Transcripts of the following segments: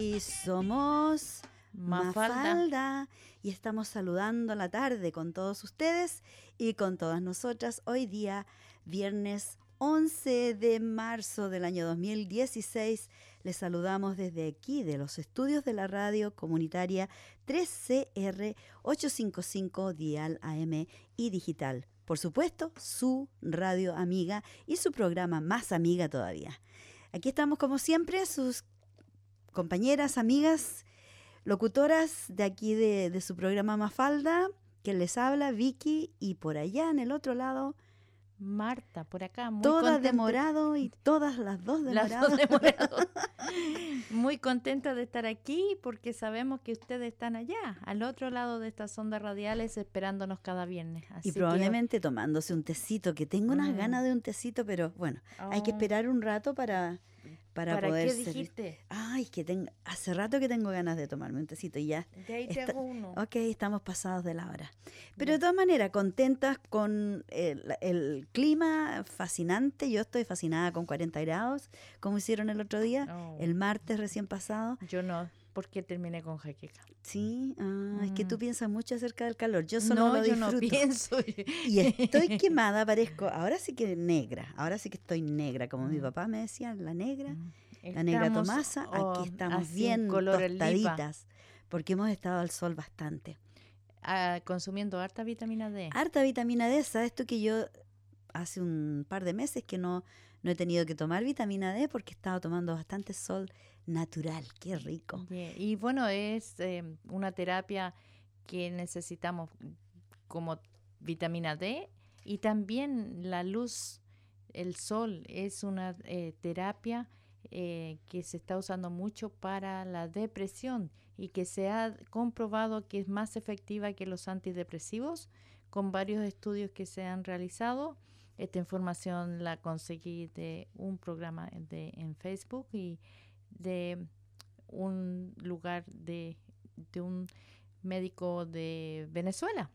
y somos Mafalda. Y estamos saludando la tarde con todos ustedes y con todas nosotras. Hoy día, viernes 11 de marzo del año 2016, les saludamos desde aquí, de los estudios de la radio comunitaria 3CR 855 Dial AM y Digital. Por supuesto, su radio amiga y su programa más amiga todavía. Aquí estamos como siempre, sus compañeras, amigas, locutoras de aquí de, su programa Mafalda, que les habla Vicky y por allá en el otro lado... Marta, por acá. Muy todas demorado y todas las dos demoradas. muy contenta de estar aquí porque sabemos que ustedes están allá, al otro lado de estas ondas radiales, esperándonos cada viernes. y probablemente tomándose un tecito, que tengo unas mm. ganas de un tecito, pero bueno, hay que oh. esperar un rato para para, ¿Para poder qué dijiste? Ay, que tengo, hace rato que tengo ganas de tomarme un tecito y ya. De ahí te hago uno. Ok, estamos pasados de la hora. Pero de todas maneras, contentas con el, clima fascinante. Yo estoy fascinada con 40 grados, como hicieron el otro día, oh. el martes recién pasado. Yo no porque terminé con jaqueca. Sí, ah, es que tú mm. piensas mucho acerca del calor. Yo solo lo disfruto. Yo no pienso. Y estoy quemada, parezco. Ahora sí que negra. Ahora sí que estoy negra, como mi mm. papá me decía, la negra, mm. la negra Tomasa. aquí estamos bien tostaditas, porque hemos estado al sol bastante. Ah, consumiendo harta vitamina D. Harta vitamina D, sabes tú que yo hace un par de meses que no, no he tenido que tomar vitamina D porque he estado tomando bastante sol natural, qué rico. Y bueno, es em, una terapia que necesitamos como vitamina D y también la luz, el sol es una eh, terapia eh, que se está usando mucho para la depresión y que se ha comprobado que es más efectiva que los antidepresivos con varios estudios que se han realizado. Esta información la conseguí de un programa de, en Facebook y de un lugar de, un médico de Venezuela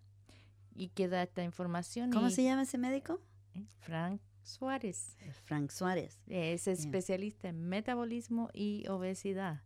y que da esta información. ¿Cómo se llama ese médico? Frank Suárez. Frank Suárez. Es especialista en metabolismo y obesidad.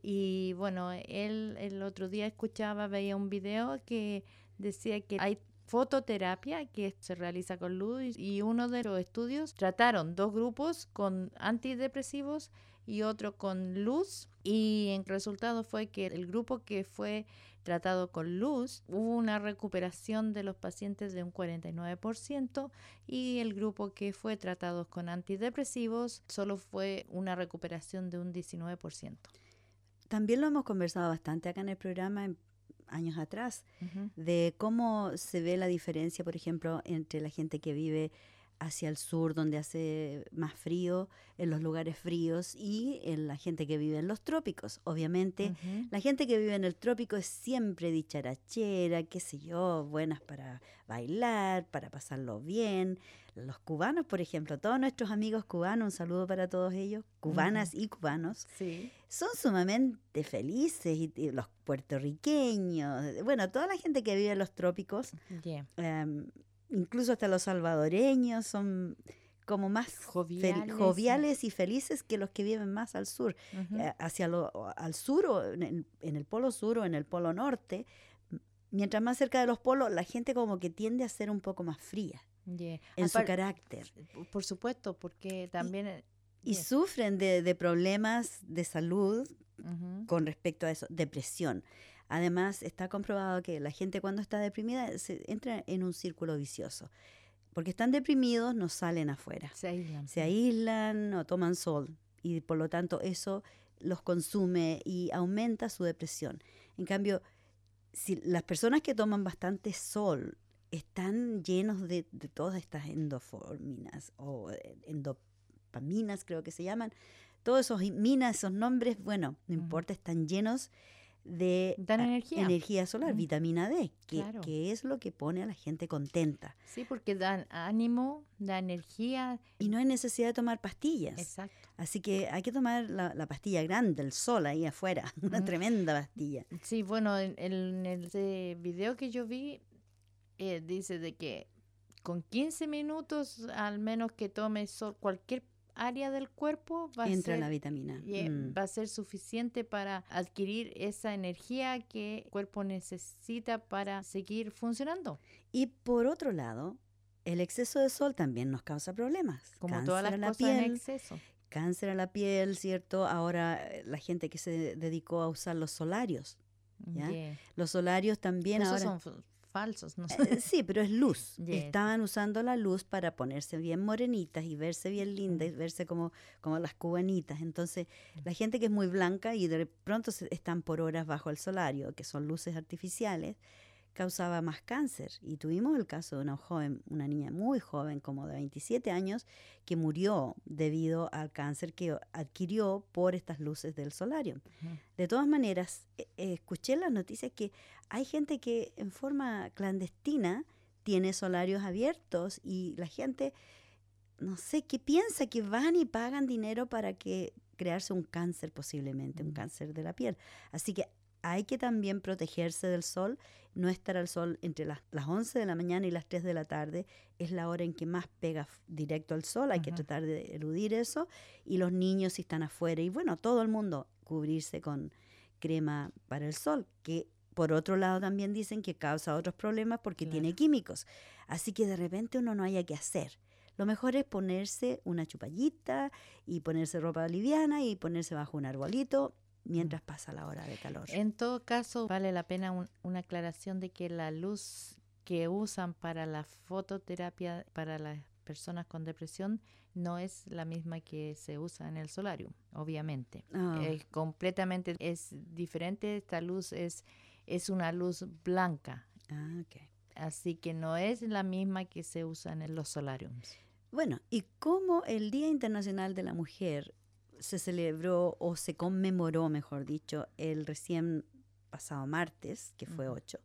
Y bueno, él el otro día escuchaba, veía un video que decía que hay fototerapia que se realiza con luz y uno de los estudios trataron dos grupos con antidepresivos y otro con luz y el resultado fue que el grupo que fue tratado con luz hubo una recuperación de los pacientes de un 49% y el grupo que fue tratado con antidepresivos solo fue una recuperación de un 19%. También lo hemos conversado bastante acá en el programa años atrás, de cómo se ve la diferencia, por ejemplo, entre la gente que vive hacia el sur, donde hace más frío, en los lugares fríos, y en la gente que vive en los trópicos. Obviamente, la gente que vive en el trópico es siempre dicharachera, qué sé yo, buenas para bailar, para pasarlo bien. Los cubanos, por ejemplo, todos nuestros amigos cubanos, un saludo para todos ellos, cubanas y cubanos, son sumamente felices, y, los puertorriqueños, bueno, toda la gente que vive en los trópicos. Em, incluso hasta los salvadoreños son como más joviales, y felices que los que viven más al sur. Eh, hacia lo, al sur o en el, polo sur o en el polo norte, mientras más cerca de los polos, la gente como que tiende a ser un poco más fría en su carácter. Por supuesto, porque también... Y, sufren de, problemas de salud con respecto a eso, depresión. Además, está comprobado que la gente cuando está deprimida se entra en un círculo vicioso. Porque están deprimidos, no salen afuera. Se aíslan. Se aíslan o toman sol. Y por lo tanto eso los consume y aumenta su depresión. En cambio, si las personas que toman bastante sol están llenos de, todas estas endoforminas o eh, endopaminas, creo que se llaman, todos esos minas, esos nombres, bueno, no importa, están llenos de energía. solar, vitamina D, que, que, es lo que pone a la gente contenta. Sí, porque dan ánimo, da energía. Y no hay necesidad de tomar pastillas. Exacto. Así que hay que tomar la, pastilla grande, el sol ahí afuera, una tremenda pastilla. Sí, bueno, en, el video que yo vi, eh, dice de que con 15 minutos al menos que tome sol, cualquier área del cuerpo va Entra a ser, la vitamina. y, Mm. va a ser suficiente para adquirir esa energía que el cuerpo necesita para seguir funcionando. Y por otro lado, el exceso de sol también nos causa problemas. Como todas las Cáncer a la cosas en piel, exceso. cáncer a la piel, ¿cierto? Ahora eh, la gente que se dedicó a usar los solarios. ¿Ya? Yeah. Los solarios también Esos ahora... son falsos, ¿no? Eh, sí, pero es luz. Yes. Estaban usando la luz para ponerse bien morenitas y verse bien lindas y verse como, como las cubanitas. Entonces, la gente que es muy blanca y de pronto se- están por horas bajo el solario, que son luces artificiales, causaba más cáncer. Y tuvimos el caso de una joven, una niña muy joven, como de 27 años, que murió debido al cáncer que adquirió por estas luces del solario. Ujú. De todas maneras, eh, eh, escuché en las noticias que hay gente que en forma clandestina tiene solarios abiertos y la gente, no sé, qué piensa que van y pagan dinero para que crearse un cáncer posiblemente, un Mm. cáncer de la piel. Así que hay que también protegerse del sol, no estar al sol entre las, las 11 de la mañana y las 3 de la tarde, es la hora en que más pega directo al sol, hay que tratar de eludir eso, y los niños si están afuera, y bueno, todo el mundo cubrirse con crema para el sol, que por otro lado también dicen que causa otros problemas porque tiene químicos, así que de repente uno no haya que hacer. Lo mejor es ponerse una chupallita y ponerse ropa liviana y ponerse bajo un arbolito mientras pasa la hora de calor. En todo caso, vale la pena un- una aclaración de que la luz que usan para la fototerapia para las personas con depresión no es la misma que se usa en el solarium, obviamente. Ah, Es completamente es diferente. Esta luz es, es una luz blanca, ah, ok. así que no es la misma que se usa en los solariums. Bueno, y como el Día Internacional de la Mujer se celebró o se conmemoró, mejor dicho, el recién pasado martes, que fue Ujú. 8,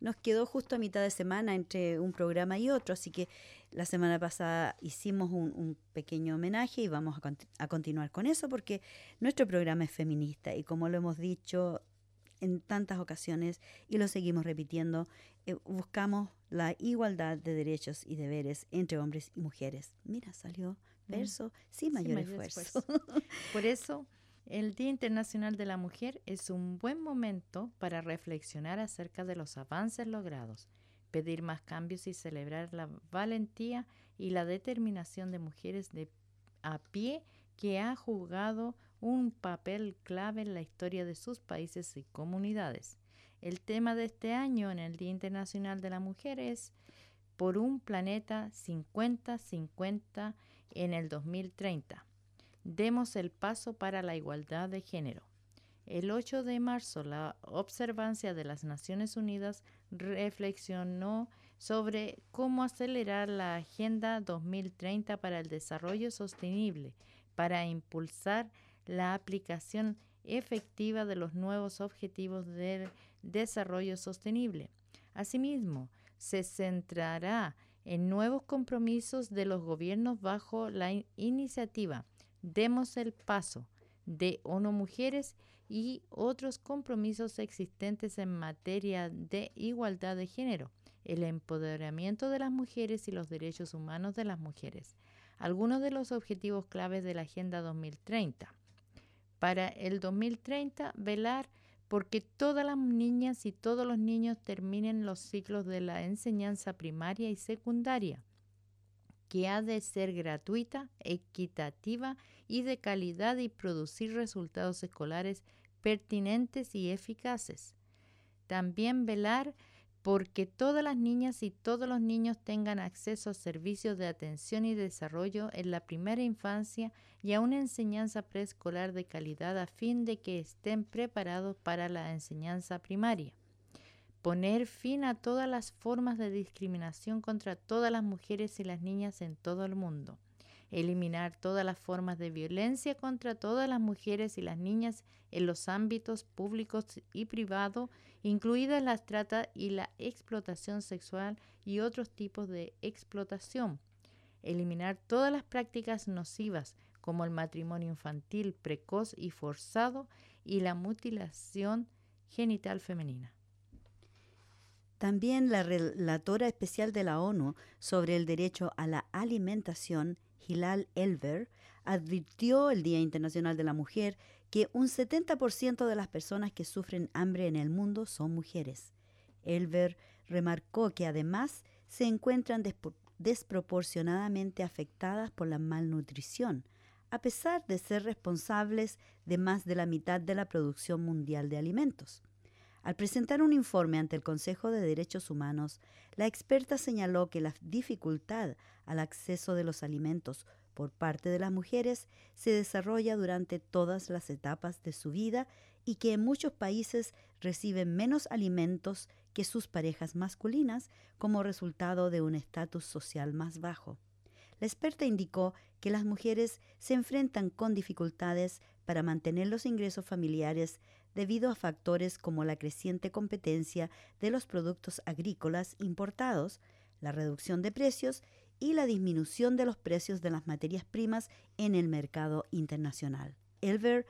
nos quedó justo a mitad de semana entre un programa y otro, así que la semana pasada hicimos un, un pequeño homenaje y vamos a, conti- a continuar con eso porque nuestro programa es feminista y como lo hemos dicho en tantas ocasiones y lo seguimos repitiendo, eh, buscamos la igualdad de derechos y deberes entre hombres y mujeres. Mira, salió. Verso sin mayor, mayor esfuerzo. Por eso, el Día Internacional de la Mujer es un buen momento para reflexionar acerca de los avances logrados, pedir más cambios y celebrar la valentía y la determinación de mujeres de a pie que ha jugado un papel clave en la historia de sus países y comunidades. El tema de este año en el Día Internacional de la Mujer es por un planeta 50-50 en el 2030. Demos el paso para la igualdad de género. El 8 de marzo, la observancia de las Naciones Unidas reflexionó sobre cómo acelerar la Agenda 2030 para el Desarrollo Sostenible, para impulsar la aplicación efectiva de los nuevos objetivos del desarrollo sostenible. Asimismo, se centrará en nuevos compromisos de los gobiernos bajo la in- iniciativa Demos el Paso de ONU Mujeres y otros compromisos existentes en materia de igualdad de género, el empoderamiento de las mujeres y los derechos humanos de las mujeres. Algunos de los objetivos claves de la Agenda 2030. Para el 2030, velar porque todas las niñas y todos los niños terminen los ciclos de la enseñanza primaria y secundaria, que ha de ser gratuita, equitativa y de calidad y producir resultados escolares pertinentes y eficaces. También velar porque todas las niñas y todos los niños tengan acceso a servicios de atención y desarrollo en la primera infancia y a una enseñanza preescolar de calidad a fin de que estén preparados para la enseñanza primaria. Poner fin a todas las formas de discriminación contra todas las mujeres y las niñas en todo el mundo. Eliminar todas las formas de violencia contra todas las mujeres y las niñas en los ámbitos públicos y privados, incluidas la trata y la explotación sexual y otros tipos de explotación. Eliminar todas las prácticas nocivas como el matrimonio infantil precoz y forzado y la mutilación genital femenina. También la relatora especial de la ONU sobre el derecho a la alimentación Hilal Elver, advirtió el Día Internacional de la Mujer que un 70% de las personas que sufren hambre en el mundo son mujeres. Elver remarcó que además se encuentran desproporcionadamente afectadas por la malnutrición, a pesar de ser responsables de más de la mitad de la producción mundial de alimentos. Al presentar un informe ante el Consejo de Derechos Humanos, la experta señaló que la dificultad al acceso de los alimentos por parte de las mujeres se desarrolla durante todas las etapas de su vida y que en muchos países reciben menos alimentos que sus parejas masculinas como resultado de un estatus social más bajo. La experta indicó que las mujeres se enfrentan con dificultades para mantener los ingresos familiares debido a factores como la creciente competencia de los productos agrícolas importados, la reducción de precios y la disminución de los precios de las materias primas en el mercado internacional. Elver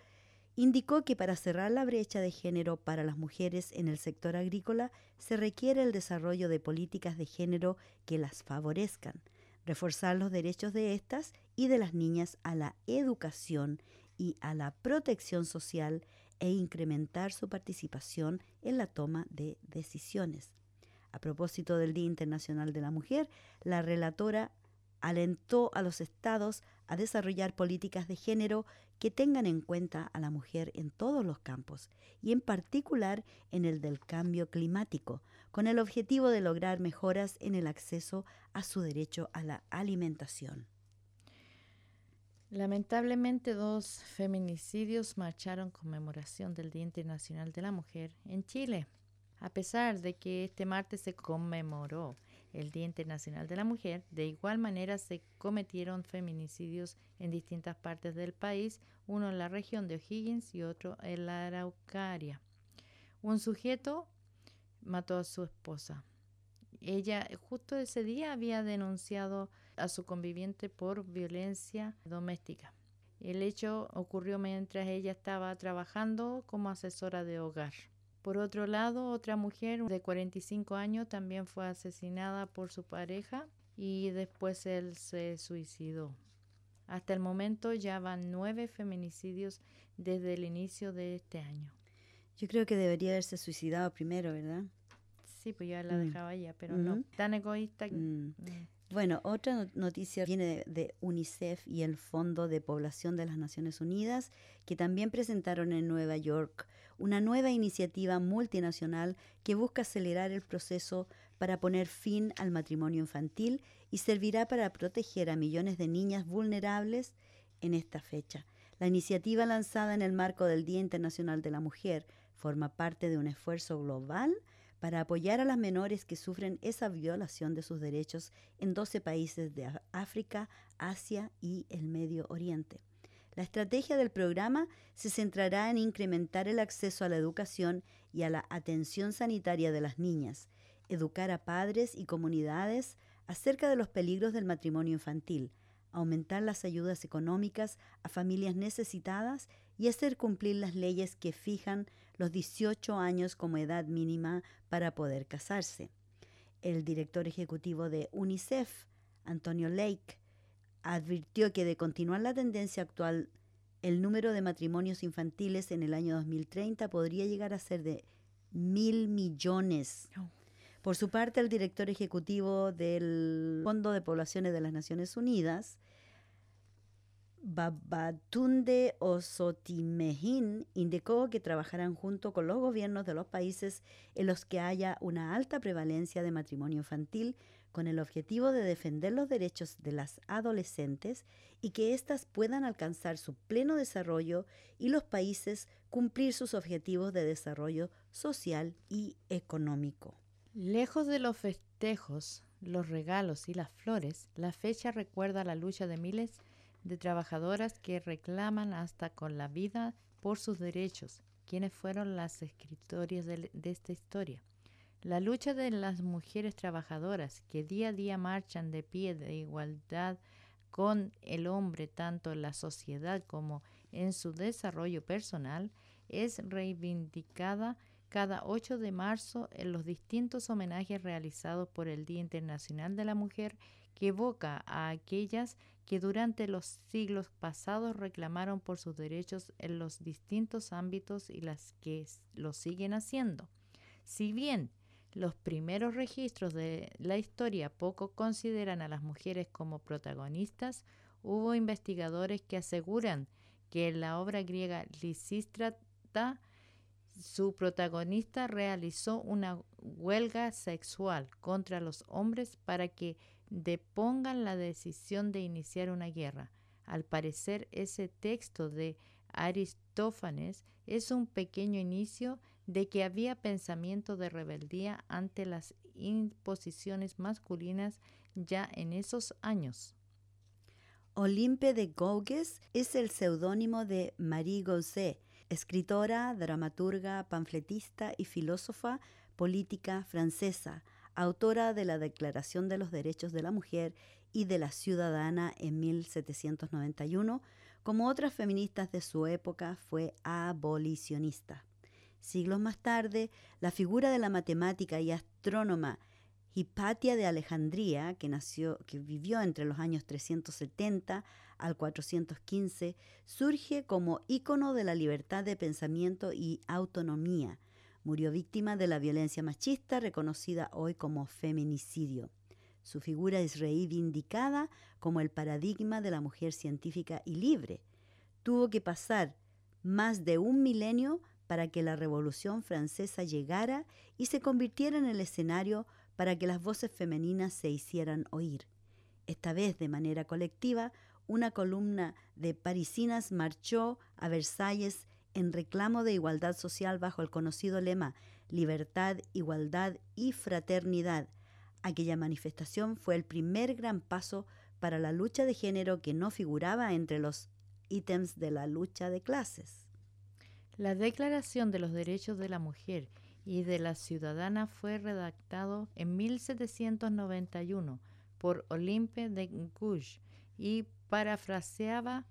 indicó que para cerrar la brecha de género para las mujeres en el sector agrícola se requiere el desarrollo de políticas de género que las favorezcan, reforzar los derechos de estas y de las niñas a la educación y a la protección social e incrementar su participación en la toma de decisiones. A propósito del Día Internacional de la Mujer, la relatora alentó a los estados a desarrollar políticas de género que tengan en cuenta a la mujer en todos los campos y en particular en el del cambio climático, con el objetivo de lograr mejoras en el acceso a su derecho a la alimentación. Lamentablemente dos feminicidios marcharon conmemoración del Día Internacional de la Mujer en Chile. A pesar de que este martes se conmemoró el Día Internacional de la Mujer, de igual manera se cometieron feminicidios en distintas partes del país, uno en la región de O'Higgins y otro en la Araucaria. Un sujeto mató a su esposa. Ella justo ese día había denunciado a su conviviente por violencia doméstica. El hecho ocurrió mientras ella estaba trabajando como asesora de hogar. Por otro lado, otra mujer de 45 años también fue asesinada por su pareja y después él se suicidó. Hasta el momento ya van nueve feminicidios desde el inicio de este año. Yo creo que debería haberse suicidado primero, ¿verdad? Sí, pues yo la mm. dejaba ya, pero no. Tan egoísta. Mm. Mm. Bueno, otra noticia viene de, UNICEF y el Fondo de Población de las Naciones Unidas, que también presentaron en Nueva York una nueva iniciativa multinacional que busca acelerar el proceso para poner fin al matrimonio infantil y servirá para proteger a millones de niñas vulnerables en esta fecha. La iniciativa lanzada en el marco del Día Internacional de la Mujer forma parte de un esfuerzo global para apoyar a las menores que sufren esa violación de sus derechos en 12 países de África, Asia y el Medio Oriente. La estrategia del programa se centrará en incrementar el acceso a la educación y a la atención sanitaria de las niñas, educar a padres y comunidades acerca de los peligros del matrimonio infantil, aumentar las ayudas económicas a familias necesitadas y hacer cumplir las leyes que fijan los 18 años como edad mínima para poder casarse. El director ejecutivo de UNICEF, Antonio Lake, advirtió que de continuar la tendencia actual, el número de matrimonios infantiles en el año 2030 podría llegar a ser de mil millones. Por su parte, el director ejecutivo del Fondo de Poblaciones de las Naciones Unidas, Babatunde Osotimehin indicó que trabajarán junto con los gobiernos de los países en los que haya una alta prevalencia de matrimonio infantil con el objetivo de defender los derechos de las adolescentes y que éstas puedan alcanzar su pleno desarrollo y los países cumplir sus objetivos de desarrollo social y económico. Lejos de los festejos, los regalos y las flores, la fecha recuerda la lucha de miles de trabajadoras que reclaman hasta con la vida por sus derechos, quienes fueron las escritorias de, esta historia. La lucha de las mujeres trabajadoras que día a día marchan de pie de igualdad con el hombre tanto en la sociedad como en su desarrollo personal es reivindicada cada 8 de marzo en los distintos homenajes realizados por el Día Internacional de la Mujer que evoca a aquellas que durante los siglos pasados reclamaron por sus derechos en los distintos ámbitos y las que lo siguen haciendo. Si bien los primeros registros de la historia poco consideran a las mujeres como protagonistas, hubo investigadores que aseguran que en la obra griega Lisístrata su protagonista realizó una huelga sexual contra los hombres para que depongan la decisión de iniciar una guerra. Al parecer, ese texto de Aristófanes es un pequeño inicio de que había pensamiento de rebeldía ante las imposiciones masculinas ya en esos años. Olimpe de Gaugues es el seudónimo de Marie Gauzet, escritora, dramaturga, panfletista y filósofa política francesa, autora de la Declaración de los Derechos de la Mujer y de la Ciudadana en 1791, como otras feministas de su época, fue abolicionista. Siglos más tarde, la figura de la matemática y astrónoma Hipatia de Alejandría, que, nació, que vivió entre los años 370 al 415, surge como ícono de la libertad de pensamiento y autonomía. Murió víctima de la violencia machista, reconocida hoy como feminicidio. Su figura es reivindicada como el paradigma de la mujer científica y libre. Tuvo que pasar más de un milenio para que la Revolución Francesa llegara y se convirtiera en el escenario para que las voces femeninas se hicieran oír. Esta vez de manera colectiva, una columna de parisinas marchó a Versalles en reclamo de igualdad social bajo el conocido lema Libertad, Igualdad y Fraternidad. Aquella manifestación fue el primer gran paso para la lucha de género que no figuraba entre los ítems de la lucha de clases. La Declaración de los Derechos de la Mujer y de la Ciudadana fue redactado en 1791 por Olympe de Gouges y parafraseaba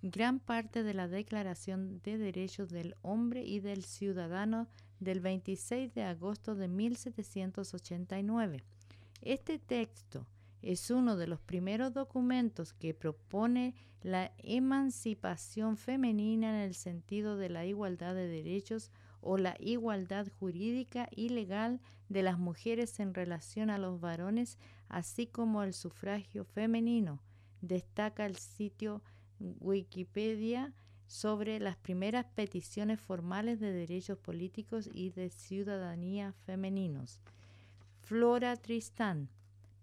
gran parte de la Declaración de Derechos del Hombre y del Ciudadano del 26 de agosto de 1789. Este texto es uno de los primeros documentos que propone la emancipación femenina en el sentido de la igualdad de derechos o la igualdad jurídica y legal de las mujeres en relación a los varones, así como el sufragio femenino. Destaca el sitio Wikipedia sobre las primeras peticiones formales de derechos políticos y de ciudadanía femeninos. Flora Tristán,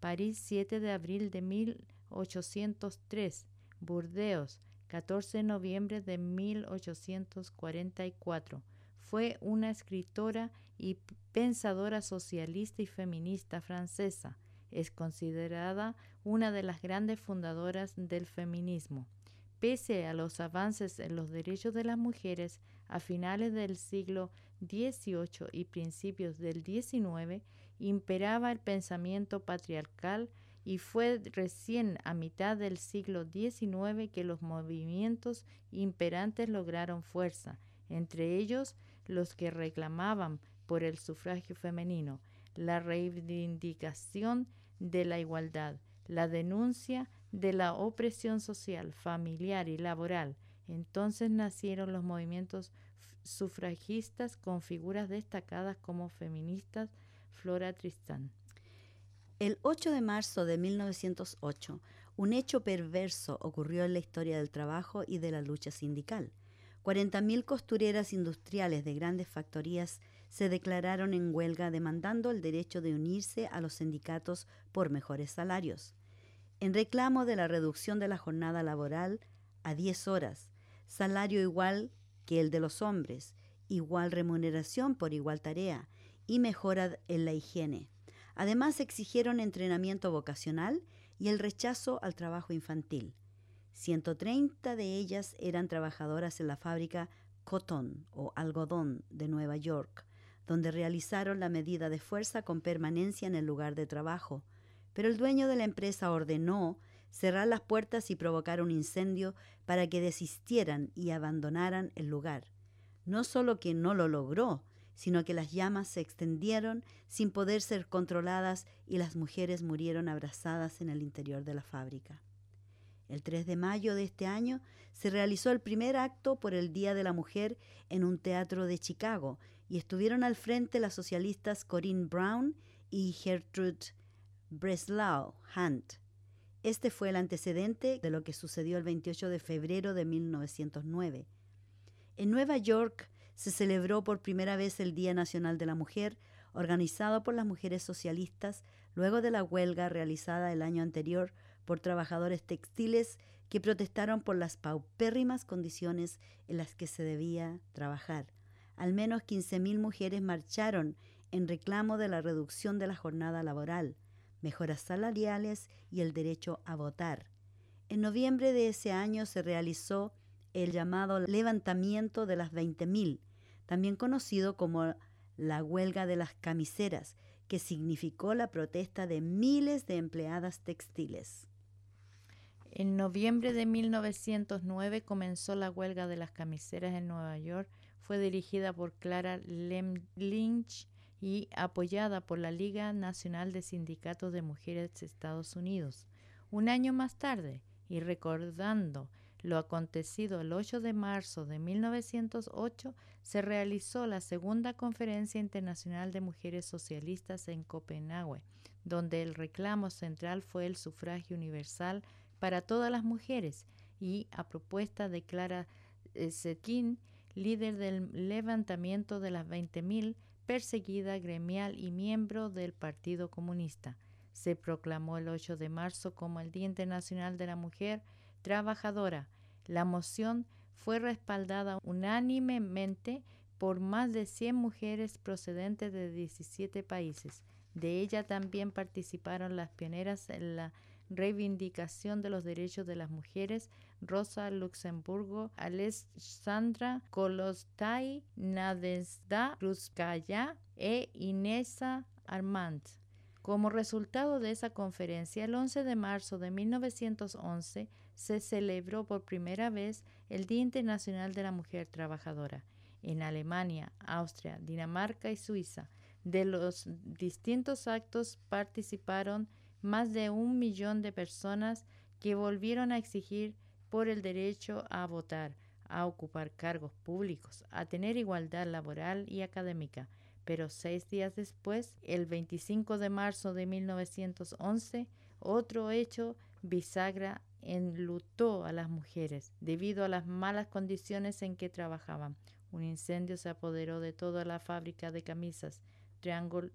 París 7 de abril de 1803, Burdeos 14 de noviembre de 1844 fue una escritora y pensadora socialista y feminista francesa. Es considerada una de las grandes fundadoras del feminismo. Pese a los avances en los derechos de las mujeres a finales del siglo XVIII y principios del XIX, imperaba el pensamiento patriarcal y fue recién a mitad del siglo XIX que los movimientos imperantes lograron fuerza, entre ellos los que reclamaban por el sufragio femenino, la reivindicación de la igualdad, la denuncia de la opresión social, familiar y laboral. Entonces nacieron los movimientos sufragistas con figuras destacadas como feministas Flora Tristán. El 8 de marzo de 1908, un hecho perverso ocurrió en la historia del trabajo y de la lucha sindical. 40.000 costureras industriales de grandes factorías se declararon en huelga demandando el derecho de unirse a los sindicatos por mejores salarios. En reclamo de la reducción de la jornada laboral a 10 horas, salario igual que el de los hombres, igual remuneración por igual tarea y mejora en la higiene. Además exigieron entrenamiento vocacional y el rechazo al trabajo infantil. 130 de ellas eran trabajadoras en la fábrica Cotton o algodón de Nueva York, donde realizaron la medida de fuerza con permanencia en el lugar de trabajo. Pero el dueño de la empresa ordenó cerrar las puertas y provocar un incendio para que desistieran y abandonaran el lugar. No solo que no lo logró, sino que las llamas se extendieron sin poder ser controladas y las mujeres murieron abrazadas en el interior de la fábrica. El 3 de mayo de este año se realizó el primer acto por el Día de la Mujer en un teatro de Chicago y estuvieron al frente las socialistas Corinne Brown y Gertrude Breslau Hunt. Este fue el antecedente de lo que sucedió el 28 de febrero de 1909. En Nueva York se celebró por primera vez el Día Nacional de la Mujer, organizado por las mujeres socialistas luego de la huelga realizada el año anterior por trabajadores textiles que protestaron por las paupérrimas condiciones en las que se debía trabajar. Al menos 15.000 mujeres marcharon en reclamo de la reducción de la jornada laboral, mejoras salariales y el derecho a votar. En noviembre de ese año se realizó el llamado levantamiento de las 20.000, también conocido como la huelga de las camiseras, que significó la protesta de miles de empleadas textiles. En noviembre de 1909 comenzó la huelga de las camiseras en Nueva York. Fue dirigida por Clara Lynch y apoyada por la Liga Nacional de Sindicatos de Mujeres de Estados Unidos. Un año más tarde, y recordando lo acontecido el 8 de marzo de 1908, se realizó la segunda Conferencia Internacional de Mujeres Socialistas en Copenhague, donde el reclamo central fue el sufragio universal para todas las mujeres y a propuesta de Clara Zetkin, líder del levantamiento de las 20.000, perseguida gremial y miembro del Partido Comunista. Se proclamó el 8 de marzo como el Día Internacional de la Mujer Trabajadora. La moción fue respaldada unánimemente por más de 100 mujeres procedentes de 17 países. De ella también participaron las pioneras en la reivindicación de los derechos de las mujeres, Rosa Luxemburgo, Alessandra Kolostai, Nadezhda Ruskaya e Inesa Armand. Como resultado de esa conferencia, el 11 de marzo de 1911 se celebró por primera vez el Día Internacional de la Mujer Trabajadora. En Alemania, Austria, Dinamarca y Suiza, de los distintos actos participaron más de un millón de personas que volvieron a exigir por el derecho a votar, a ocupar cargos públicos, a tener igualdad laboral y académica. Pero seis días después, el 25 de marzo de 1911, otro hecho bisagra enlutó a las mujeres debido a las malas condiciones en que trabajaban. Un incendio se apoderó de toda la fábrica de camisas Triangle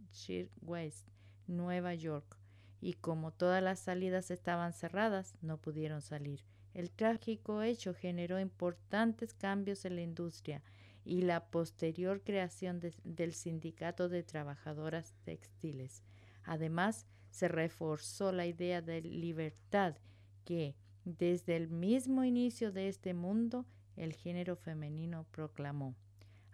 West, Nueva York y como todas las salidas estaban cerradas, no pudieron salir. El trágico hecho generó importantes cambios en la industria y la posterior creación del Sindicato de Trabajadoras Textiles. Además, se reforzó la idea de libertad que, desde el mismo inicio de este mundo, el género femenino proclamó.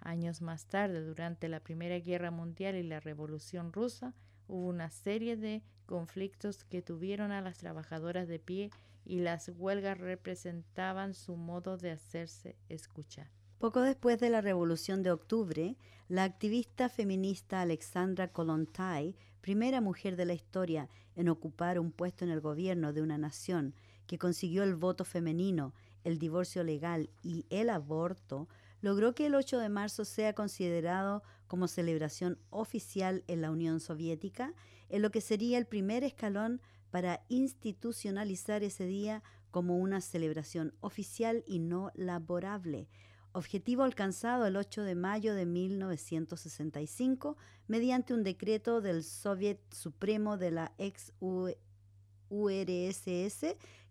Años más tarde, durante la Primera Guerra Mundial y la Revolución Rusa, hubo una serie de conflictos que tuvieron a las trabajadoras de pie y las huelgas representaban su modo de hacerse escuchar. Poco después de la Revolución de Octubre, la activista feminista Alexandra Kollontai, primera mujer de la historia en ocupar un puesto en el gobierno de una nación que consiguió el voto femenino, el divorcio legal y el aborto, logró que el 8 de marzo sea considerado como celebración oficial en la Unión Soviética, en lo que sería el primer escalón para institucionalizar ese día como una celebración oficial y no laborable, objetivo alcanzado el 8 de mayo de 1965 mediante un decreto del Soviet Supremo de la ex URSS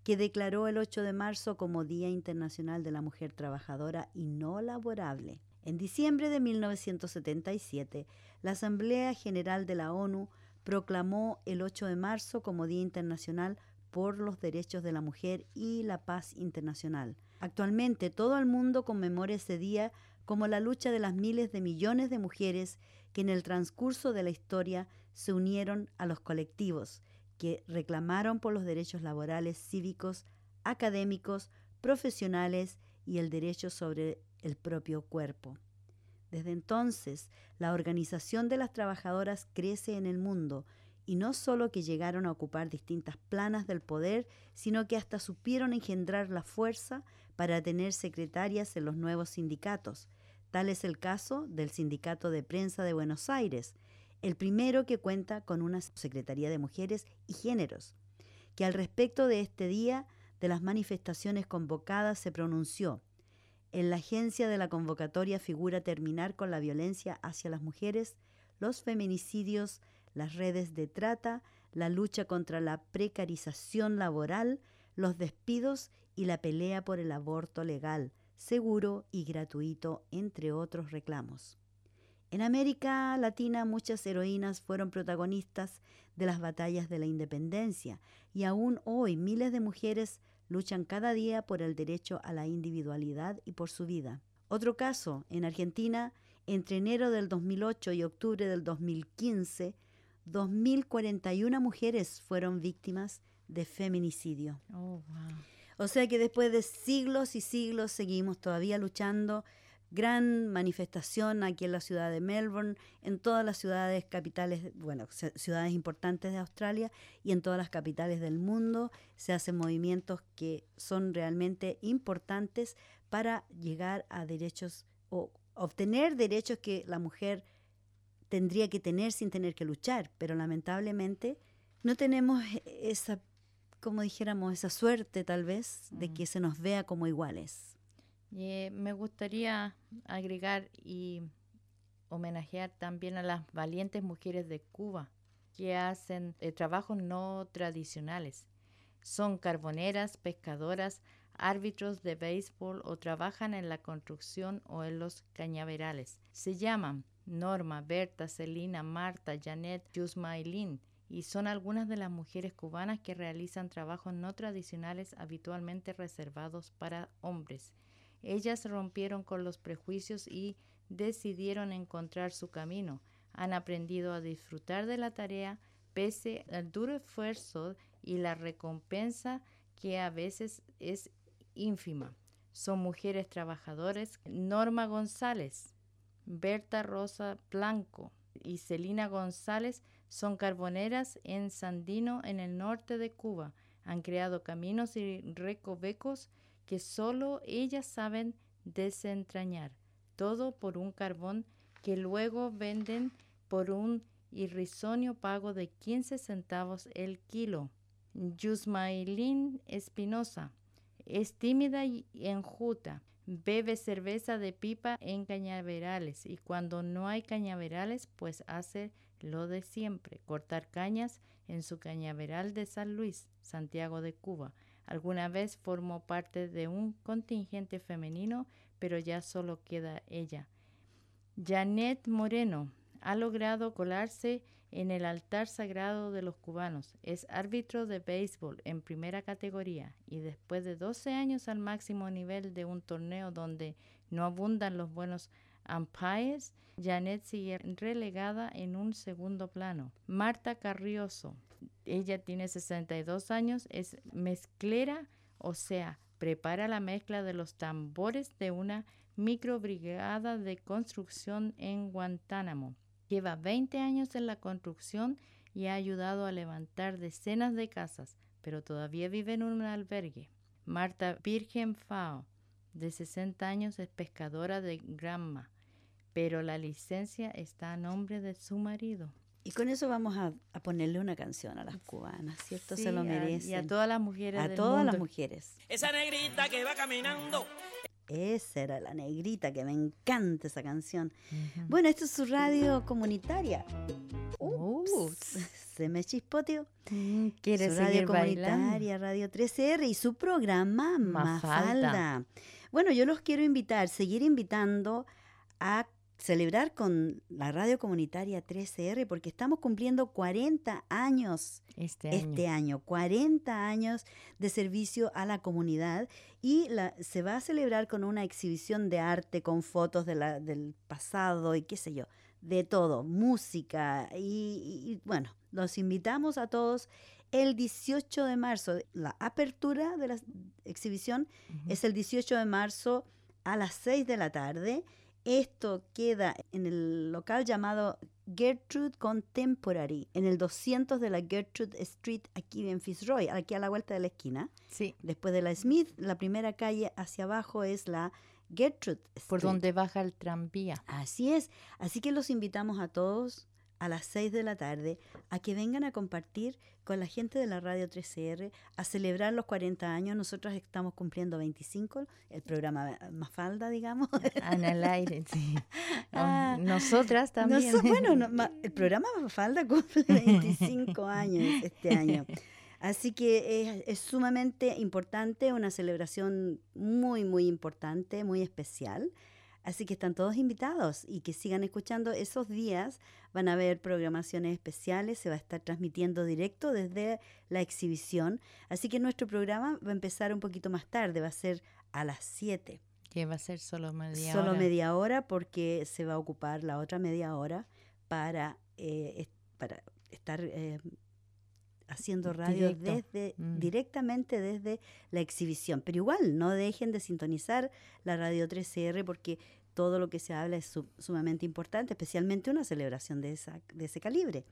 que declaró el 8 de marzo como Día Internacional de la Mujer Trabajadora y no laborable. En diciembre de 1977, la Asamblea General de la ONU proclamó el 8 de marzo como Día Internacional por los Derechos de la Mujer y la Paz Internacional. Actualmente todo el mundo conmemora ese día como la lucha de las miles de millones de mujeres que en el transcurso de la historia se unieron a los colectivos que reclamaron por los derechos laborales, cívicos, académicos, profesionales y el derecho sobre el propio cuerpo. Desde entonces, la organización de las trabajadoras crece en el mundo, y no solo que llegaron a ocupar distintas planas del poder, sino que hasta supieron engendrar la fuerza para tener secretarias en los nuevos sindicatos. Tal es el caso del Sindicato de Prensa de Buenos Aires, el primero que cuenta con una Secretaría de Mujeres y Géneros, que al respecto de este día de las manifestaciones convocadas se pronunció. En la agencia de la convocatoria figura terminar con la violencia hacia las mujeres, los feminicidios, las redes de trata, la lucha contra la precarización laboral, los despidos y la pelea por el aborto legal, seguro y gratuito, entre otros reclamos. En América Latina muchas heroínas fueron protagonistas de las batallas de la independencia y aún hoy miles de mujeres luchan cada día por el derecho a la individualidad y por su vida. Otro caso, en Argentina, entre enero del 2008 y octubre del 2015, 2.041 mujeres fueron víctimas de feminicidio. Oh, o sea que después de siglos y siglos seguimos todavía luchando. Gran manifestación aquí en la ciudad de Melbourne, en todas las ciudades capitales, bueno, ciudades importantes de Australia y en todas las capitales del mundo. Se hacen movimientos que son realmente importantes para llegar a derechos o obtener derechos que la mujer tendría que tener sin tener que luchar, pero lamentablemente no tenemos esa, como dijéramos, esa suerte tal vez de que se nos vea como iguales. Eh, me gustaría agregar y homenajear también a las valientes mujeres de Cuba que hacen eh, trabajos no tradicionales. Son carboneras, pescadoras, árbitros de béisbol o trabajan en la construcción o en los cañaverales. Se llaman Norma, Berta, Celina, Marta, Janet, Yusma y y son algunas de las mujeres cubanas que realizan trabajos no tradicionales habitualmente reservados para hombres. Ellas rompieron con los prejuicios y decidieron encontrar su camino. Han aprendido a disfrutar de la tarea pese al duro esfuerzo y la recompensa que a veces es ínfima. Son mujeres trabajadoras. Norma González, Berta Rosa Blanco y Celina González son carboneras en Sandino, en el norte de Cuba. Han creado caminos y recovecos que solo ellas saben desentrañar. Todo por un carbón que luego venden por un irrisonio pago de 15 centavos el kilo. Yusmailín Espinosa es tímida y enjuta bebe cerveza de pipa en cañaverales y cuando no hay cañaverales pues hace lo de siempre, cortar cañas en su cañaveral de San Luis, Santiago de Cuba. Alguna vez formó parte de un contingente femenino, pero ya solo queda ella. Janet Moreno ha logrado colarse en el altar sagrado de los cubanos. Es árbitro de béisbol en primera categoría y después de 12 años al máximo nivel de un torneo donde no abundan los buenos umpires, Janet sigue relegada en un segundo plano. Marta Carrioso, ella tiene 62 años, es mezclera, o sea, prepara la mezcla de los tambores de una microbrigada de construcción en Guantánamo. Lleva 20 años en la construcción y ha ayudado a levantar decenas de casas, pero todavía vive en un albergue. Marta Virgen Fao, de 60 años, es pescadora de Granma, pero la licencia está a nombre de su marido. Y con eso vamos a, ponerle una canción a las cubanas, ¿cierto? Se lo merecen. Y a todas las mujeres. A todas las mujeres. Esa negrita que va caminando esa era la negrita, que me encanta esa canción. Bueno, esto es su radio comunitaria. se me chispoteó. Mm, ¿Quiere su radio comunitaria, Radio 13R y su programa Mafalda. Bueno, yo los quiero invitar, seguir invitando a celebrar con la radio comunitaria 13R porque estamos cumpliendo 40 años este año. Este año 40 años de servicio a la comunidad y la, se va a celebrar con una exhibición de arte con fotos de la, del pasado y qué sé yo, de todo, música y, bueno, los invitamos a todos el 18 de marzo. La apertura de la exhibición es el 18 de marzo a las 6 de la tarde Esto queda en el local llamado Gertrude Contemporary, en el 200 de la Gertrude Street, aquí en Fitzroy, aquí a la vuelta de la esquina. Sí. Después de la Smith, la primera calle hacia abajo es la Gertrude Street. Por donde baja el tranvía. Así es. Así que los invitamos a todos a las 6 de la tarde a que vengan a compartir con la gente de la radio 3CR a celebrar los 40 años. Nosotros estamos cumpliendo 25, el programa Mafalda, digamos. Ah, En el aire, sí. Ah, Nosotras también. Bueno, no, ma- el programa Mafalda cumple 25 años este año. Así que es, es sumamente importante, una celebración muy, muy importante, muy especial. Así que están todos invitados y que sigan escuchando esos días. Van a haber programaciones especiales, se va a estar transmitiendo directo desde la exhibición. Así que nuestro programa va a empezar un poquito más tarde, va a ser a las 7. Que va a ser solo media Solo hora. media hora porque se va a ocupar la otra media hora para, eh, para estar eh, haciendo radio Directo. desde Mm. directamente desde la exhibición. Pero igual, no dejen de sintonizar la radio 3CR porque todo lo que se habla es su- sumamente importante, especialmente una celebración de, esa, de ese calibre.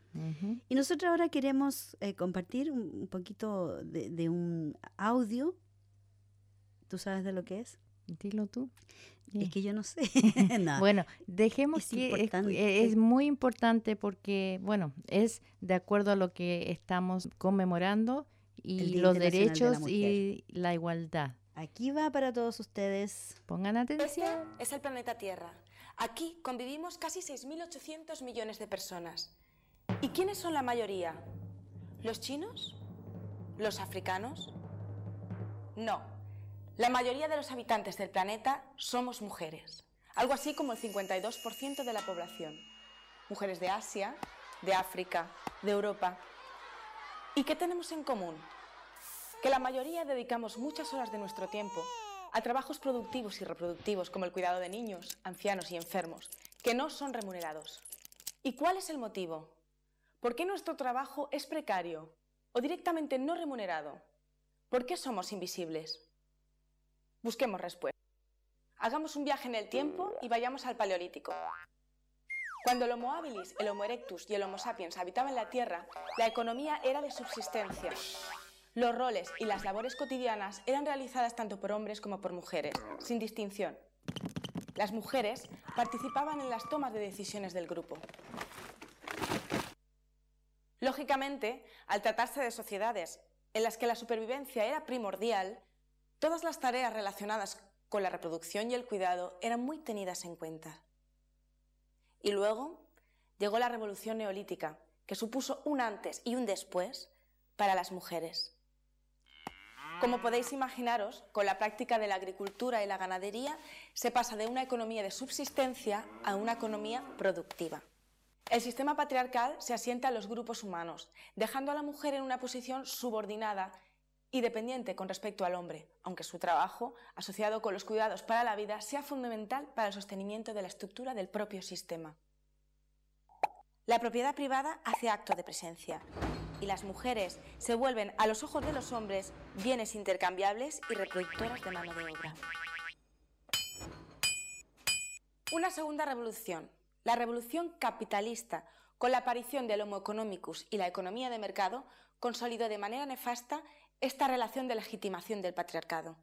Y nosotros ahora queremos eh, compartir un, un poquito de, de un audio. ¿Tú sabes de lo que es? Dilo tú. Es Sí. que yo no sé. No. Bueno, dejemos Es que es, importante. es muy importante porque, bueno, es de acuerdo a lo que estamos conmemorando y los Internacional de la derechos y la igualdad. Aquí va para todos ustedes. Pongan Este atención. es el planeta Tierra. Aquí convivimos casi 6.800 millones de personas. ¿Y quiénes son la mayoría? ¿Los chinos? ¿Los africanos? No. La mayoría de los habitantes del planeta somos mujeres. Algo así como el 52% de la población. Mujeres de Asia, de África, de Europa. ¿Y qué tenemos en común? que la mayoría dedicamos muchas horas de nuestro tiempo a trabajos productivos y reproductivos como el cuidado de niños, ancianos y enfermos, que no son remunerados. ¿Y cuál es el motivo? ¿Por qué nuestro trabajo es precario o directamente no remunerado? ¿Por qué somos invisibles? Busquemos respuesta. Hagamos un viaje en el tiempo y vayamos al Paleolítico. Cuando el Homo habilis, el Homo erectus y el Homo sapiens habitaban la Tierra, la economía era de subsistencia. Los roles y las labores cotidianas eran realizadas tanto por hombres como por mujeres, sin distinción. Las mujeres participaban en las tomas de decisiones del grupo. Lógicamente, al tratarse de sociedades en las que la supervivencia era primordial, todas las tareas relacionadas con la reproducción y el cuidado eran muy tenidas en cuenta. Y luego llegó la revolución neolítica, que supuso un antes y un después para las mujeres. Como podéis imaginaros, con la práctica de la agricultura y la ganadería se pasa de una economía de subsistencia a una economía productiva. El sistema patriarcal se asienta en los grupos humanos, dejando a la mujer en una posición subordinada y dependiente con respecto al hombre, aunque su trabajo, asociado con los cuidados para la vida, sea fundamental para el sostenimiento de la estructura del propio sistema. La propiedad privada hace acto de presencia y las mujeres se vuelven a los ojos de los hombres bienes intercambiables y reproductoras de mano de obra. Una segunda revolución, la revolución capitalista, con la aparición del Homo economicus y la economía de mercado, consolidó de manera nefasta esta relación de legitimación del patriarcado.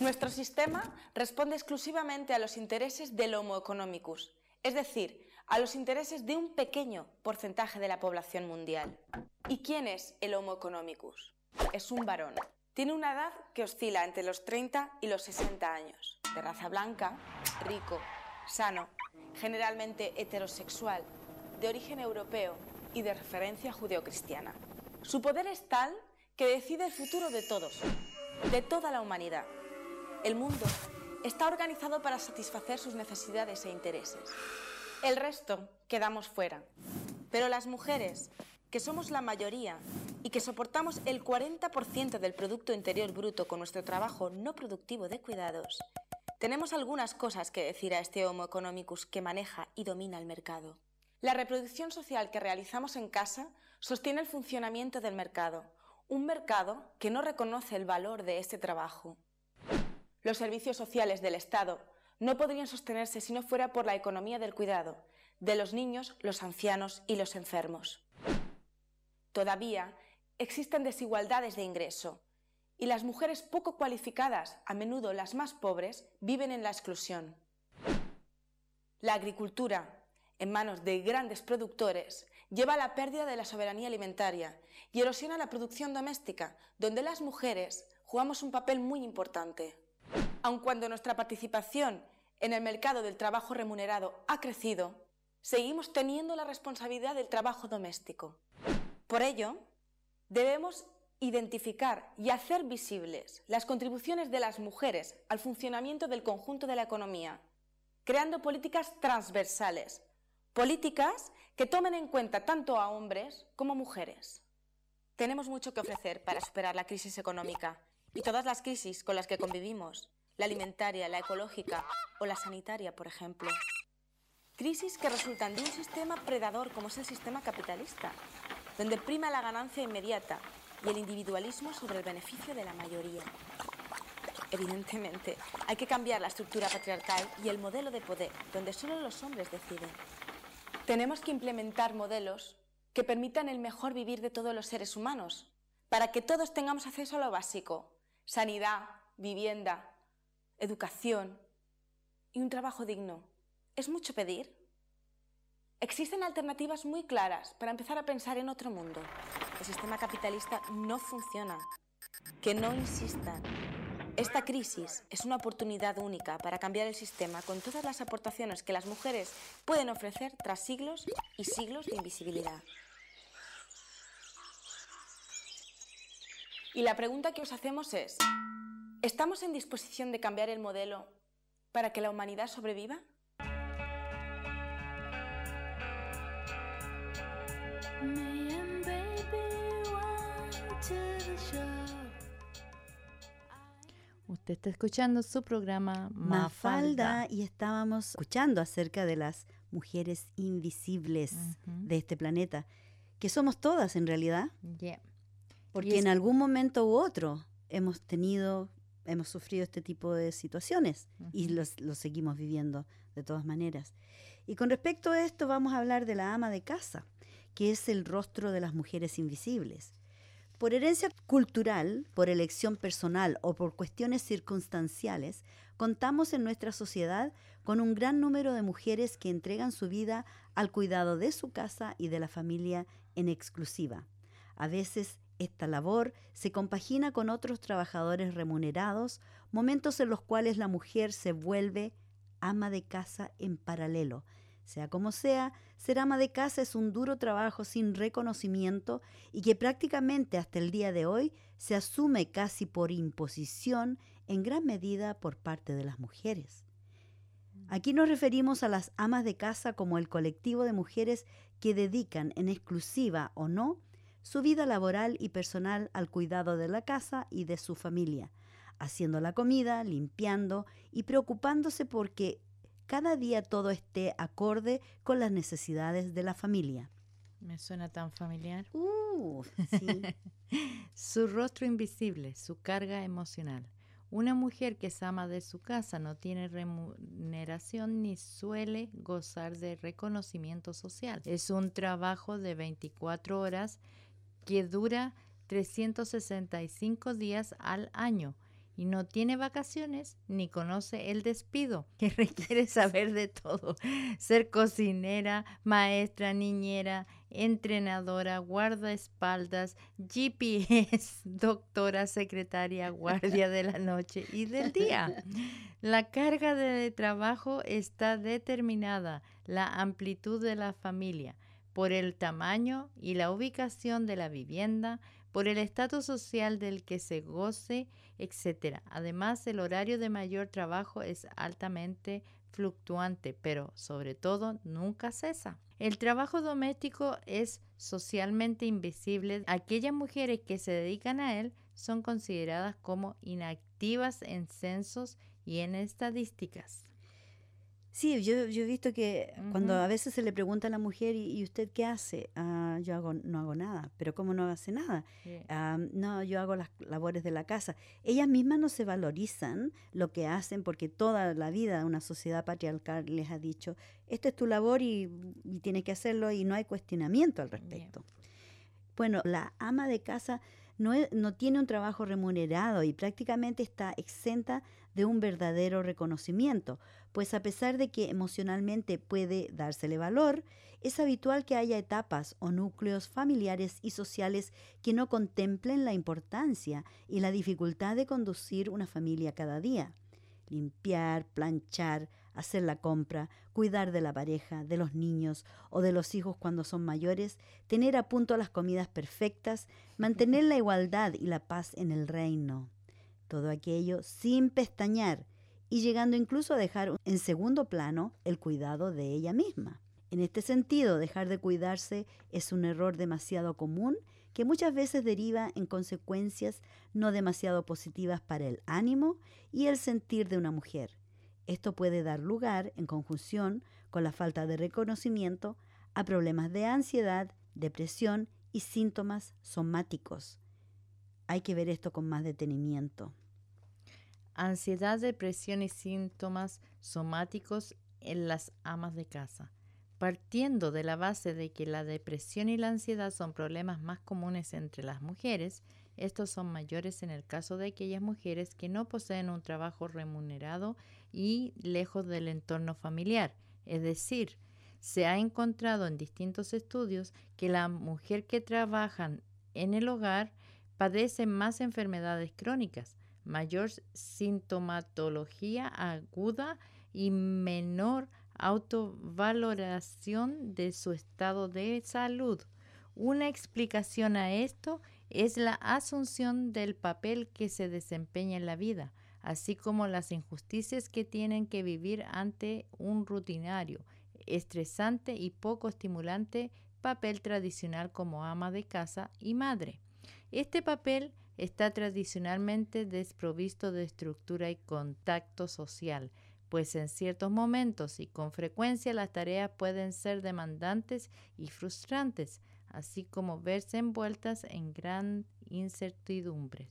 Nuestro sistema responde exclusivamente a los intereses del Homo economicus, es decir, a los intereses de un pequeño porcentaje de la población mundial. ¿Y quién es el Homo economicus? Es un varón. Tiene una edad que oscila entre los 30 y los 60 años, de raza blanca, rico, sano, generalmente heterosexual, de origen europeo y de referencia judeocristiana. Su poder es tal que decide el futuro de todos, de toda la humanidad. El mundo está organizado para satisfacer sus necesidades e intereses. El resto quedamos fuera. Pero las mujeres, que somos la mayoría y que soportamos el 40% del Producto Interior Bruto con nuestro trabajo no productivo de cuidados, tenemos algunas cosas que decir a este Homo economicus que maneja y domina el mercado. La reproducción social que realizamos en casa sostiene el funcionamiento del mercado, un mercado que no reconoce el valor de este trabajo. Los servicios sociales del Estado no podrían sostenerse si no fuera por la economía del cuidado de los niños, los ancianos y los enfermos. Todavía existen desigualdades de ingreso y las mujeres poco cualificadas, a menudo las más pobres, viven en la exclusión. La agricultura, en manos de grandes productores, lleva a la pérdida de la soberanía alimentaria y erosiona la producción doméstica, donde las mujeres jugamos un papel muy importante. Aun cuando nuestra participación en el mercado del trabajo remunerado ha crecido, seguimos teniendo la responsabilidad del trabajo doméstico. Por ello, debemos identificar y hacer visibles las contribuciones de las mujeres al funcionamiento del conjunto de la economía, creando políticas transversales, políticas que tomen en cuenta tanto a hombres como mujeres. Tenemos mucho que ofrecer para superar la crisis económica y todas las crisis con las que convivimos, la alimentaria, la ecológica o la sanitaria, por ejemplo. Crisis que resultan de un sistema predador como es el sistema capitalista, donde prima la ganancia inmediata y el individualismo sobre el beneficio de la mayoría. Evidentemente, hay que cambiar la estructura patriarcal y el modelo de poder, donde solo los hombres deciden. Tenemos que implementar modelos que permitan el mejor vivir de todos los seres humanos, para que todos tengamos acceso a lo básico, sanidad, vivienda, educación y un trabajo digno. ¿Es mucho pedir? Existen alternativas muy claras para empezar a pensar en otro mundo. El sistema capitalista no funciona. Que no insistan. Esta crisis es una oportunidad única para cambiar el sistema con todas las aportaciones que las mujeres pueden ofrecer tras siglos y siglos de invisibilidad. Y la pregunta que os hacemos es, ¿estamos en disposición de cambiar el modelo para que la humanidad sobreviva? Usted está escuchando su programa Mafalda, y estábamos escuchando acerca de las mujeres invisibles de este planeta, que somos todas en realidad. Porque en algún momento u otro hemos tenido, hemos sufrido este tipo de situaciones y los seguimos viviendo de todas maneras. Y con respecto a esto vamos a hablar de la ama de casa, que es el rostro de las mujeres invisibles. Por herencia cultural, por elección personal o por cuestiones circunstanciales, contamos en nuestra sociedad con un gran número de mujeres que entregan su vida al cuidado de su casa y de la familia en exclusiva. A veces esta labor se compagina con otros trabajadores remunerados, momentos en los cuales la mujer se vuelve ama de casa en paralelo, sea como sea, ser ama de casa es un duro trabajo sin reconocimiento y que prácticamente hasta el día de hoy se asume casi por imposición en gran medida por parte de las mujeres. Aquí nos referimos a las amas de casa como el colectivo de mujeres que dedican en exclusiva o no su vida laboral y personal al cuidado de la casa y de su familia, haciendo la comida, limpiando y preocupándose porque cada día todo esté acorde con las necesidades de la familia. Me suena tan familiar. Uh, su rostro invisible, su carga emocional. Una mujer que es ama de su casa no tiene remuneración ni suele gozar de reconocimiento social. Es un trabajo de 24 horas que dura 365 días al año y no tiene vacaciones ni conoce el despido, que requiere saber de todo. Ser cocinera, maestra, niñera, entrenadora, guardaespaldas, GPS, doctora, secretaria, guardia de la noche y del día. La carga de trabajo está determinada, la amplitud de la familia, por el tamaño y la ubicación de la vivienda, por el estatus social del que se goce, etc. Además, el horario de mayor trabajo es altamente fluctuante, pero sobre todo nunca cesa. El trabajo doméstico es socialmente invisible. Aquellas mujeres que se dedican a él son consideradas como inactivas en censos y en estadísticas. Sí, yo, yo he visto que cuando a veces se le pregunta a la mujer, ¿y, usted qué hace? Ah, yo hago, no hago nada, pero ¿cómo no hace nada? Ah, no, yo hago las labores de la casa. Ellas mismas no se valorizan lo que hacen porque toda la vida una sociedad patriarcal les ha dicho, esta es tu labor y, tienes que hacerlo y no hay cuestionamiento al respecto. Bueno, la ama de casa no, no tiene un trabajo remunerado y prácticamente está exenta de un verdadero reconocimiento pues a pesar de que emocionalmente puede dársele valor, es habitual que haya etapas o núcleos familiares y sociales que no contemplen la importancia y la dificultad de conducir una familia cada día. Limpiar, planchar, hacer la compra, cuidar de la pareja, de los niños o de los hijos cuando son mayores, tener a punto las comidas perfectas, mantener la igualdad y la paz en el reino. Todo aquello sin pestañear y llegando incluso a dejar en segundo plano el cuidado de ella misma. En este sentido, dejar de cuidarse es un error demasiado común que muchas veces deriva en consecuencias no demasiado positivas para el ánimo y el sentir de una mujer. Esto puede dar lugar, en conjunción con la falta de reconocimiento, a problemas de ansiedad, depresión y síntomas somáticos. Hay que ver esto con más detenimiento ansiedad, depresión y síntomas somáticos en las amas de casa. Partiendo de la base de que la depresión y la ansiedad son problemas más comunes entre las mujeres, estos son mayores en el caso de aquellas mujeres que no poseen un trabajo remunerado y lejos del entorno familiar. Es decir, se ha encontrado en distintos estudios que la mujer que trabaja en el hogar padece más enfermedades crónicas, mayor sintomatología aguda y menor autovaloración de su estado de salud. Una explicación a esto es la asunción del papel que se desempeña en la vida, así como las injusticias que tienen que vivir ante un rutinario, estresante y poco estimulante papel tradicional como ama de casa y madre. Este papel está tradicionalmente desprovisto de estructura y contacto social, pues en ciertos momentos y con frecuencia las tareas pueden ser demandantes y frustrantes, así como verse envueltas en gran incertidumbre.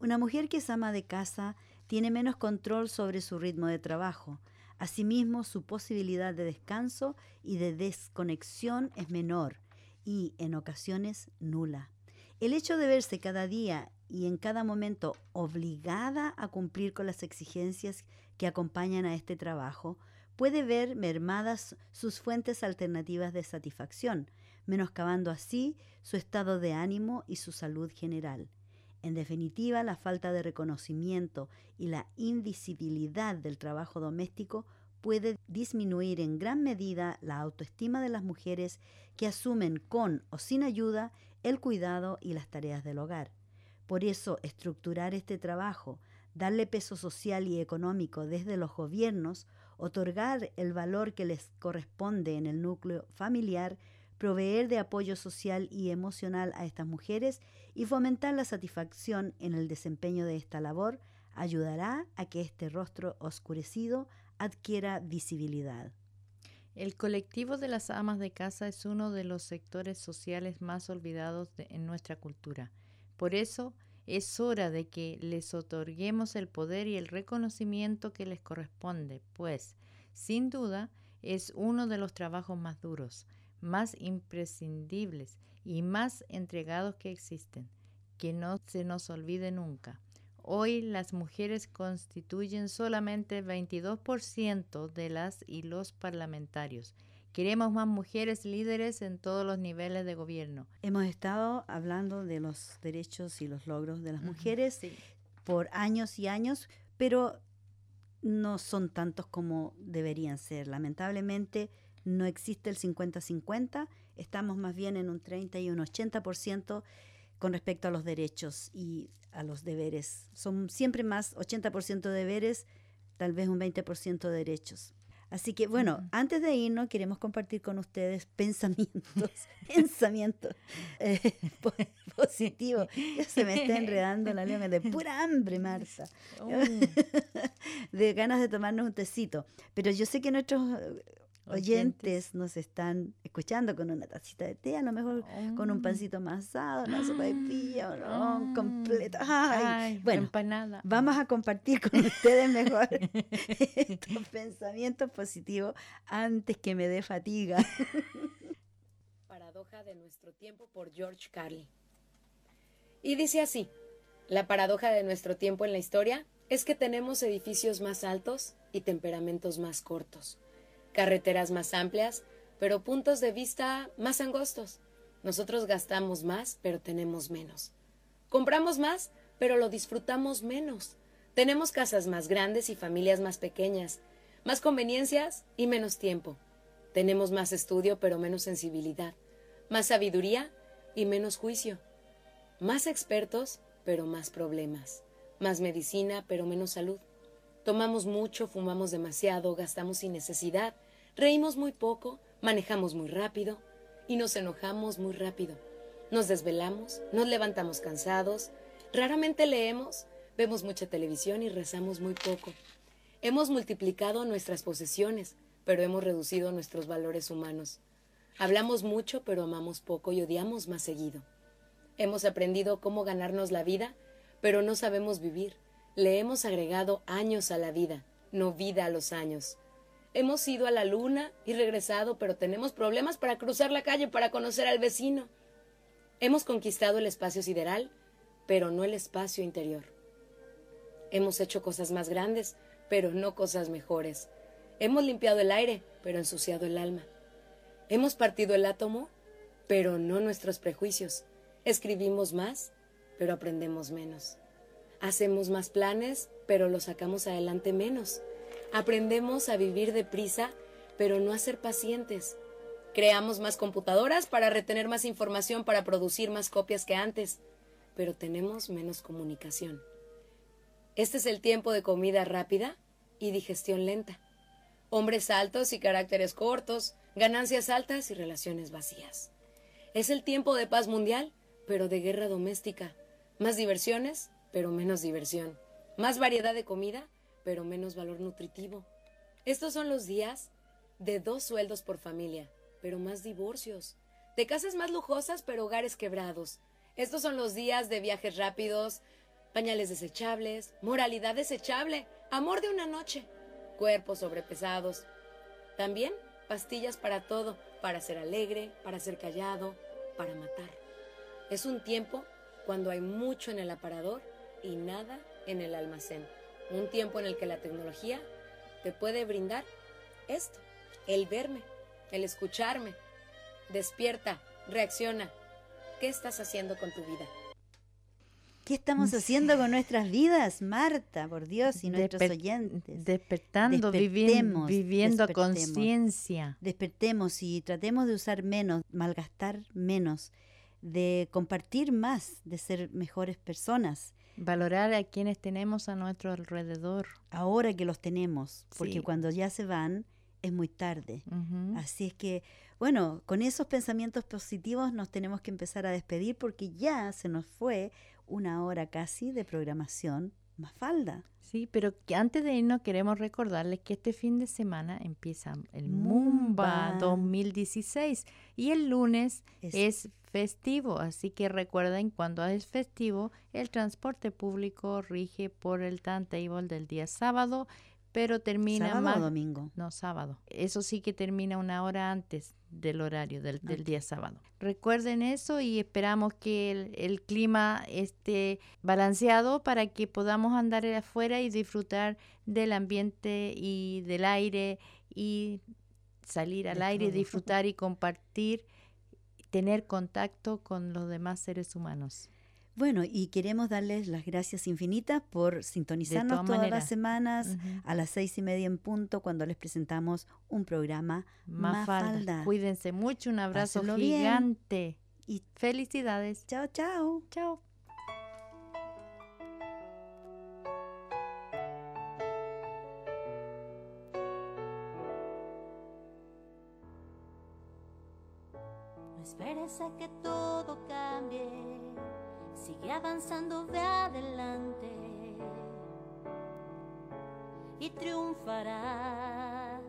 Una mujer que es ama de casa tiene menos control sobre su ritmo de trabajo. Asimismo, su posibilidad de descanso y de desconexión es menor y, en ocasiones, nula. El hecho de verse cada día y en cada momento obligada a cumplir con las exigencias que acompañan a este trabajo, puede ver mermadas sus fuentes alternativas de satisfacción, menoscabando así su estado de ánimo y su salud general. En definitiva, la falta de reconocimiento y la invisibilidad del trabajo doméstico puede disminuir en gran medida la autoestima de las mujeres que asumen con o sin ayuda el cuidado y las tareas del hogar. Por eso, estructurar este trabajo, darle peso social y económico desde los gobiernos, otorgar el valor que les corresponde en el núcleo familiar, proveer de apoyo social y emocional a estas mujeres y fomentar la satisfacción en el desempeño de esta labor ayudará a que este rostro oscurecido adquiera visibilidad. El colectivo de las amas de casa es uno de los sectores sociales más olvidados en nuestra cultura. Por eso es hora de que les otorguemos el poder y el reconocimiento que les corresponde, pues, sin duda, es uno de los trabajos más duros, más imprescindibles y más entregados que existen. Que no se nos olvide nunca. Hoy las mujeres constituyen solamente 22% de las y los parlamentarios Queremos más mujeres líderes en todos los niveles de gobierno. Hemos estado hablando de los derechos y los logros de las mujeres por años y años, pero no son tantos como deberían ser. Lamentablemente no existe el 50-50, estamos más bien en un 30 y un 80% con respecto a los derechos y a los deberes. Son siempre más 80% deberes, tal vez un 20% de derechos. Así que bueno, antes de irnos queremos compartir con ustedes pensamientos, pensamientos eh, positivos. Ya se me está enredando la lengua de pura hambre, Marta. Oh. de ganas de tomarnos un tecito. Pero yo sé que nuestros oyentes nos están escuchando con una tacita de té, a lo mejor con un Oh. pancito masado, una sopa de pilla, o no, Ah. completa. Ay, Ay, bueno, empanada. vamos a compartir con ustedes mejor estos pensamientos positivos antes que me dé fatiga. Paradoja de nuestro tiempo por George Carlin. Y dice así, la paradoja de nuestro tiempo en la historia es que tenemos edificios más altos y temperamentos más cortos, carreteras más amplias, pero puntos de vista más angostos. Nosotros gastamos más, pero tenemos menos. Compramos más, pero lo disfrutamos menos. Tenemos casas más grandes y familias más pequeñas, más conveniencias y menos tiempo. Tenemos más estudio, pero menos sensibilidad, más sabiduría y menos juicio, más expertos, pero más problemas, más medicina, pero menos salud. Tomamos mucho, fumamos demasiado, gastamos sin necesidad, reímos muy poco, manejamos muy rápido y nos enojamos muy rápido. Nos desvelamos, nos levantamos cansados, raramente leemos, vemos mucha televisión y rezamos muy poco. Hemos multiplicado nuestras posesiones, pero hemos reducido nuestros valores humanos. Hablamos mucho, pero amamos poco y odiamos más seguido. Hemos aprendido cómo ganarnos la vida, pero no sabemos vivir. Le hemos agregado años a la vida, no vida a los años. Hemos ido a la luna y regresado, pero tenemos problemas para cruzar la calle para conocer al vecino. Hemos conquistado el espacio sideral, pero no el espacio interior. Hemos hecho cosas más grandes, pero no cosas mejores. Hemos limpiado el aire, pero ensuciado el alma. Hemos partido el átomo, pero no nuestros prejuicios. Escribimos más, pero aprendemos menos. Hacemos más planes, pero los sacamos adelante menos. Aprendemos a vivir deprisa, pero no a ser pacientes. Creamos más computadoras para retener más información para producir más copias que antes, pero tenemos menos comunicación. Este es el tiempo de comida rápida y digestión lenta. Hombres altos y caracteres cortos, ganancias altas y relaciones vacías. Es el tiempo de paz mundial, pero de guerra doméstica. Más diversiones, pero menos diversión. Más variedad de comida, pero menos valor nutritivo. Estos son los días de dos sueldos por familia, pero más divorcios. De casas más lujosas, pero hogares quebrados. Estos son los días de viajes rápidos, pañales desechables, moralidad desechable, amor de una noche, cuerpos sobrepesados. También pastillas para todo, para ser alegre, para ser callado, para matar. Es un tiempo cuando hay mucho en el aparador y nada en el almacén. Un tiempo en el que la tecnología te puede brindar esto, el verme, el escucharme. Despierta, reacciona. ¿Qué estás haciendo con tu vida? ¿Qué estamos haciendo con nuestras vidas, Marta, por Dios, y nuestros Desper- oyentes? Despertando, viviendo a despertemos. conciencia. Despertemos y tratemos de usar menos, malgastar menos, de compartir más, de ser mejores personas, Valorar a quienes tenemos a nuestro alrededor. ahora que los tenemos, porque Sí. cuando ya se van es muy tarde. Así es que, bueno, con esos pensamientos positivos nos tenemos que empezar a despedir porque ya se nos fue una hora casi de programación más falda. Sí, pero que antes de irnos queremos recordarles que este fin de semana empieza el Mumba. Mumba 2016 y el lunes Es- es festivo, así que recuerden cuando es festivo el transporte público rige por el timetable del día sábado, pero termina ¿Sábado más o domingo? no, sábado. Eso sí que termina una hora antes del horario del, del día sábado. Recuerden eso y esperamos que el, el clima esté balanceado para que podamos andar afuera y disfrutar del ambiente y del aire y salir al De aire, todo. disfrutar y compartir, tener contacto con los demás seres humanos. Bueno, y queremos darles las gracias infinitas por sintonizarnos todas, las semanas a las seis y media en punto cuando les presentamos un programa Mafalda. Mafalda. Cuídense mucho, un abrazo gigante y felicidades. Chao, chao. Chao. No esperes a que todo cambie sigue avanzando, ve adelante y triunfarás.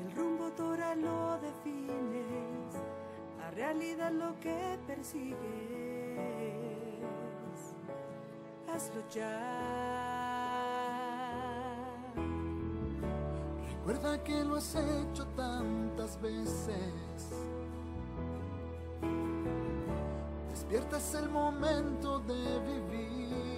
El rumbo toral lo defines, la realidad lo que persigues. Hazlo ya. Recuerda que lo has hecho tantas Despierta es el momento de vivir.